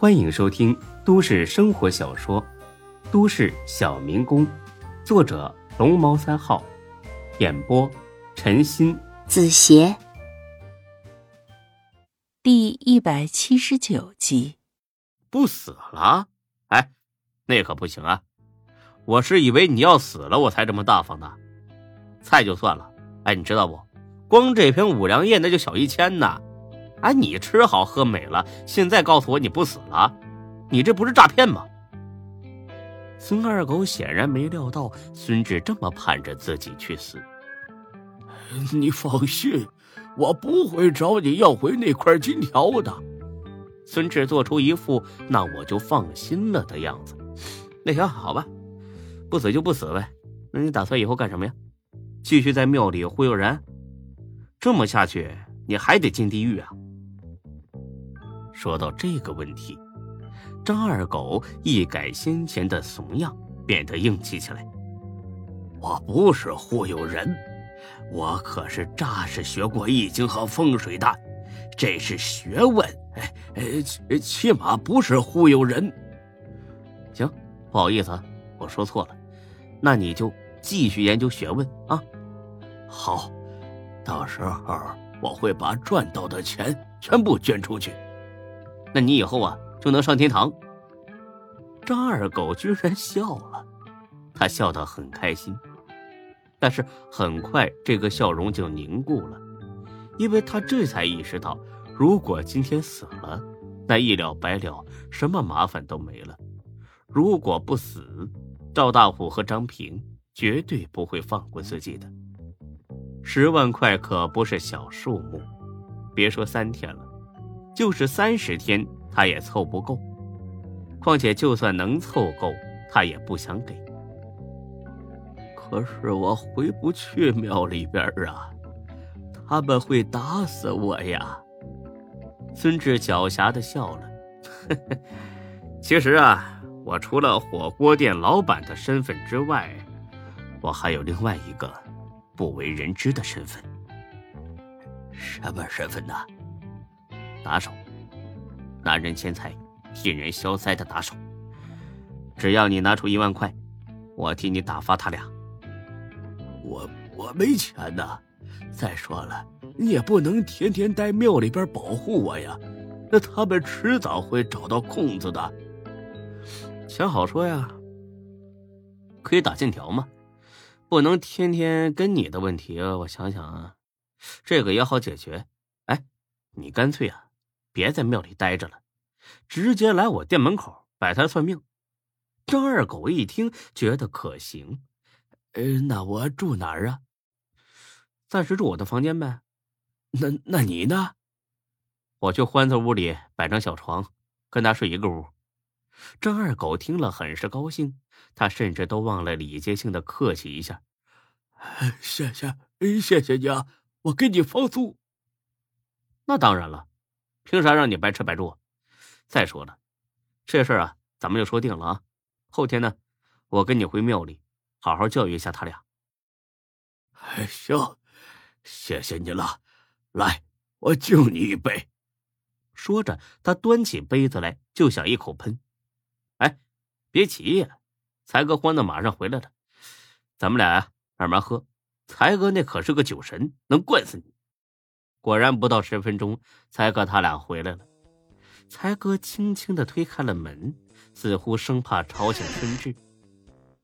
欢迎收听都市生活小说《都市小民工》，作者龙猫三号，演播陈鑫、子邪，第一百七十九集。不死了？哎，那可不行啊！我是以为你要死了，我才这么大方的。菜就算了，哎，你知道不？光这瓶五粮液那就小一千呢。哎，你吃好喝美了，现在告诉我你不死了，你这不是诈骗吗？孙二狗显然没料到孙志这么盼着自己去死。你放心，我不会找你要回那块金条的。孙志做出一副那我就放心了的样子。那行好吧，不死就不死呗。那你打算以后干什么呀？继续在庙里忽悠人？这么下去，你还得进地狱啊！说到这个问题，张二狗一改先前的怂样，变得硬气起来。我不是忽悠人，我可是扎实学过易经和风水的，这是学问。哎哎，起码不是忽悠人。行，不好意思，我说错了。那你就继续研究学问啊。好，到时候我会把赚到的钱全部捐出去。那你以后啊就能上天堂。张二狗居然笑了，他笑得很开心，但是很快这个笑容就凝固了，因为他这才意识到，如果今天死了，那一了百了，什么麻烦都没了；如果不死，赵大虎和张平绝对不会放过自己的。十万块可不是小数目，别说三天了。就是三十天，他也凑不够。况且，就算能凑够，他也不想给。可是我回不去庙里边啊，他们会打死我呀！孙志狡黠的笑了。其实啊，我除了火锅店老板的身份之外，我还有另外一个不为人知的身份。什么身份呢？打手，拿人钱财、替人消灾的打手。只要你拿出一万块，我替你打发他俩。我我没钱呐！再说了，你也不能天天待庙里边保护我呀，那他们迟早会找到空子的。钱好说呀，可以打欠条吗？不能天天跟你的问题，我想想啊，这个也好解决。哎，你干脆啊。别在庙里待着了，直接来我店门口摆摊算命。张二狗一听，觉得可行。呃，那我住哪儿啊？暂时住我的房间呗。那那你呢？我去欢子屋里摆张小床，跟他睡一个屋。张二狗听了很是高兴，他甚至都忘了礼节性的客气一下。谢谢，谢谢你啊！我给你房租。那当然了。凭啥让你白吃白住？再说了，这事儿啊，咱们就说定了啊。后天呢，我跟你回庙里，好好教育一下他俩。哎，行，谢谢你了。来，我敬你一杯。说着，他端起杯子来就想一口喷。哎，别急呀，才哥欢的马上回来了，咱们俩呀慢慢喝。才哥那可是个酒神，能灌死你。果然不到十分钟，才哥他俩回来了。才哥轻轻的推开了门，似乎生怕吵醒春志。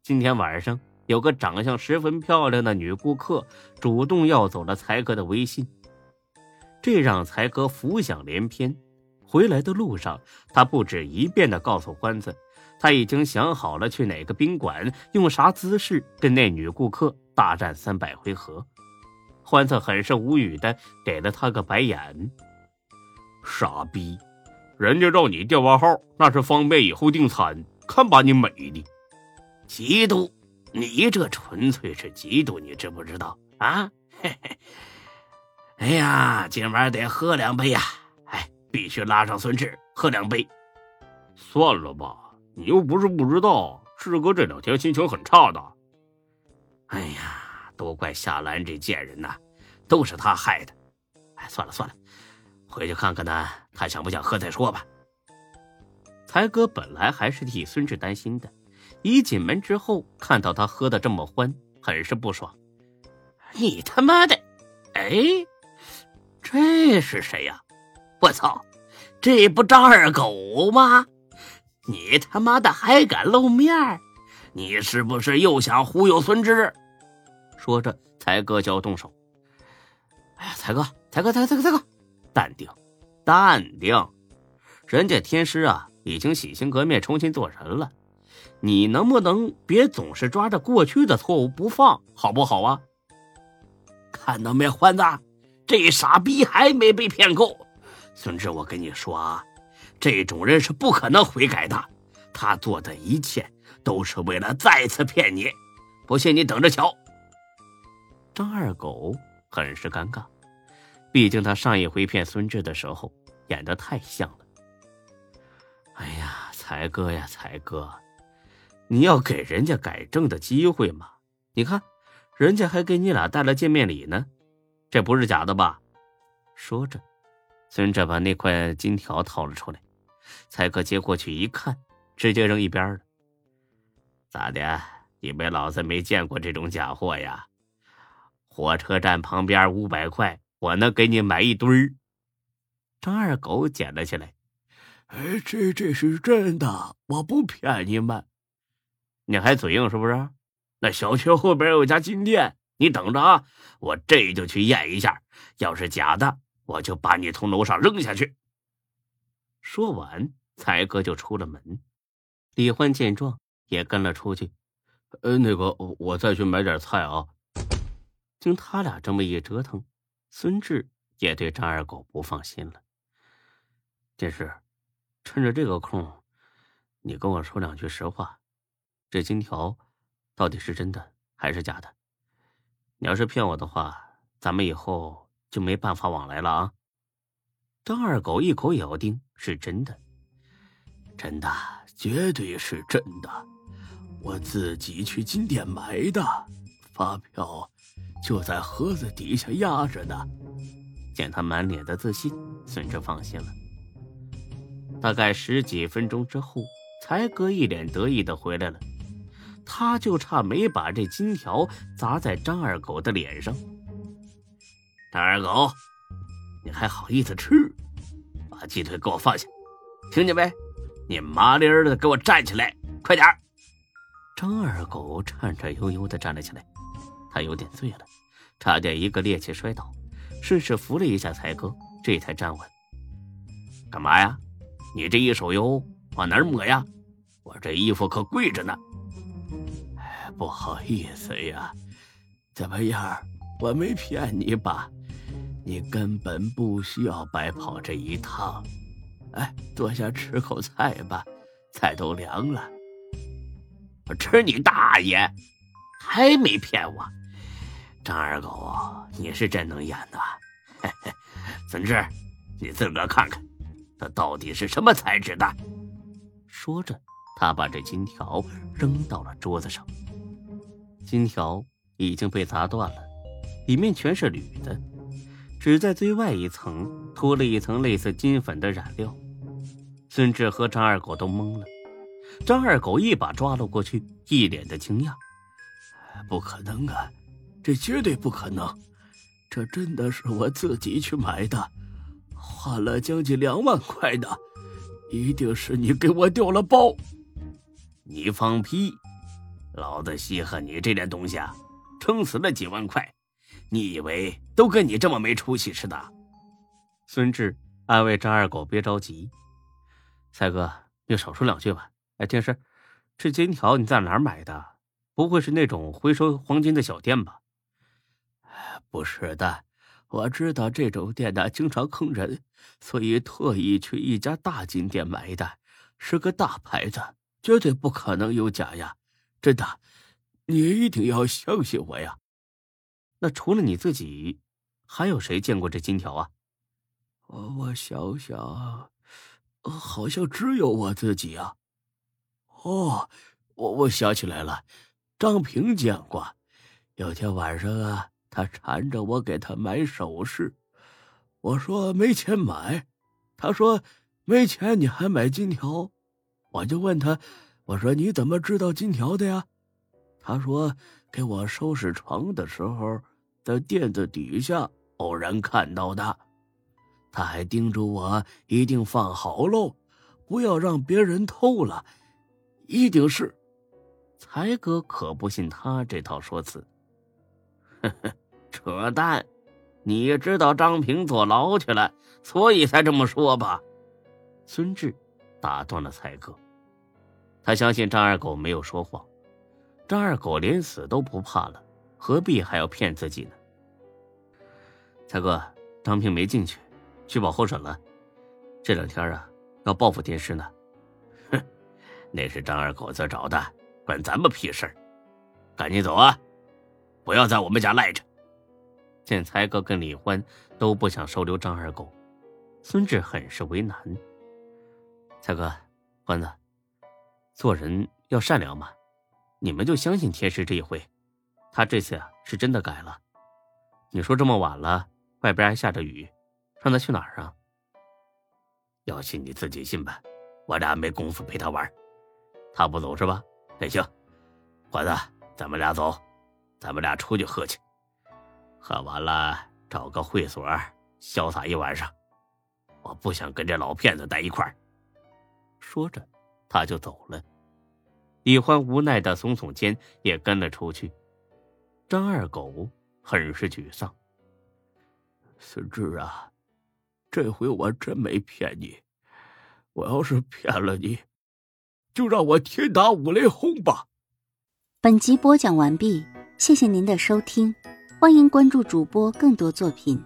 今天晚上有个长相十分漂亮的女顾客主动要走了才哥的微信，这让才哥浮想联翩。回来的路上，他不止一遍的告诉欢子，他已经想好了去哪个宾馆，用啥姿势跟那女顾客大战三百回合。欢子很是无语的给了他个白眼。傻逼，人家让你电话号，那是方便以后订餐。看把你美的，嫉妒！你这纯粹是嫉妒，你知不知道啊？嘿嘿。哎呀，今晚得喝两杯呀！哎，必须拉上孙志喝两杯。算了吧，你又不是不知道，志哥这两天心情很差的。哎呀。都怪夏兰这贱人呐，都是他害的。哎，算了算了，回去看看他，他想不想喝再说吧。才哥本来还是替孙志担心的，一进门之后看到他喝的这么欢，很是不爽。你他妈的，哎，这是谁呀？我操，这不张二狗吗？你他妈的还敢露面？你是不是又想忽悠孙志？说着，才哥就要动手。哎呀，才哥，才哥，才才哥，才哥，淡定，淡定，人家天师啊，已经洗心革面，重新做人了。你能不能别总是抓着过去的错误不放，好不好啊？看到没，欢子，这傻逼还没被骗够。孙志，我跟你说啊，这种人是不可能悔改的。他做的一切都是为了再次骗你。不信你等着瞧。张二狗很是尴尬，毕竟他上一回骗孙志的时候演的太像了。哎呀，才哥呀，才哥，你要给人家改正的机会嘛！你看。人家还给你俩带了见面礼呢，这不是假的吧？说着，孙志把那块金条掏了出来，才哥接过去一看，直接扔一边了。咋的？以为老子没见过这种假货呀？火车站旁边五百块，我能给你买一堆儿。张二狗捡了起来，哎，这这是真的，我不骗你们。你还嘴硬是不是？那小区后边有家金店，你等着啊！我这就去验一下，要是假的，我就把你从楼上扔下去。说完，才哥就出了门。李欢见状也跟了出去。呃，那个，我再去买点菜啊。经他俩这么一折腾，孙志也对张二狗不放心了。剑师，趁着这个空，你跟我说两句实话，这金条。到底是真的还是假的？你要是骗我的话，咱们以后就没办法往来了啊！张二狗一口咬定是真的，真的，绝对是真的，我自己去金店买的，发票就在盒子底下压着呢。见他满脸的自信，孙志放心了。大概十几分钟之后，才哥一脸得意的回来了。他就差没把这金条砸在张二狗的脸上。张二狗，你还好意思吃？把鸡腿给我放下，听见没？你麻利儿的给我站起来，快点张二狗颤颤悠悠的站了起来，他有点醉了，差点一个趔趄摔倒，顺势扶了一下才哥，这才站稳。干嘛呀？你这一手油往哪儿抹呀？我这衣服可贵着呢。哎不好意思呀，怎么样？我没骗你吧？你根本不需要白跑这一趟。哎，坐下吃口菜吧，菜都凉了。我吃你大爷！还没骗我？张二狗，你是真能演呐！嘿嘿，孙志，你自个看看，他到底是什么材质的？说着，他把这金条扔到了桌子上。金条已经被砸断了，里面全是铝的，只在最外一层涂了一层类似金粉的染料。孙志和张二狗都懵了，张二狗一把抓了过去，一脸的惊讶：“不可能啊，这绝对不可能！这真的是我自己去买的，花了将近两万块的，一定是你给我掉了包！你放屁！”老子稀罕你这点东西啊，撑死了几万块，你以为都跟你这么没出息似的？孙志安慰张二狗别着急，才哥你少说两句吧。哎，天师，这金条你在哪儿买的？不会是那种回收黄金的小店吧？不是的，我知道这种店呢经常坑人，所以特意去一家大金店买的，是个大牌子，绝对不可能有假呀。真的，你一定要相信我呀！那除了你自己，还有谁见过这金条啊？我我想想，好像只有我自己啊。哦，我我想起来了，张平见过。有天晚上啊，他缠着我给他买首饰，我说没钱买，他说没钱你还买金条，我就问他，我说你怎么知道金条的呀？他说给我收拾床的时候，在垫子底下偶然看到的。他还叮嘱我一定放好喽，不要让别人偷了，一定是。才哥可不信他这套说辞，呵呵，扯淡！你知道张平坐牢去了，所以才这么说吧？孙志打断了才哥，他相信张二狗没有说谎，张二狗连死都不怕了，何必还要骗自己呢？才哥，张平没进去，去保候审了，这两天啊要报复电视呢。哼，那是张二狗自找的。管咱们屁事儿！赶紧走啊！不要在我们家赖着。见才哥跟李欢都不想收留张二狗，孙志很是为难。才哥，欢子，做人要善良嘛，你们就相信天师这一回。他这次啊是真的改了。你说这么晚了，外边还下着雨，让他去哪儿啊？要信你自己信吧，我俩没工夫陪他玩。他不走是吧？那行，伙子，咱们俩走，咱们俩出去喝去，喝完了找个会所潇洒一晚上。我不想跟这老骗子待一块儿。说着，他就走了。李欢无奈的耸耸肩，也跟了出去。张二狗很是沮丧。孙志啊，这回我真没骗你，我要是骗了你。就让我天打五雷轰吧！本集播讲完毕，谢谢您的收听，欢迎关注主播更多作品。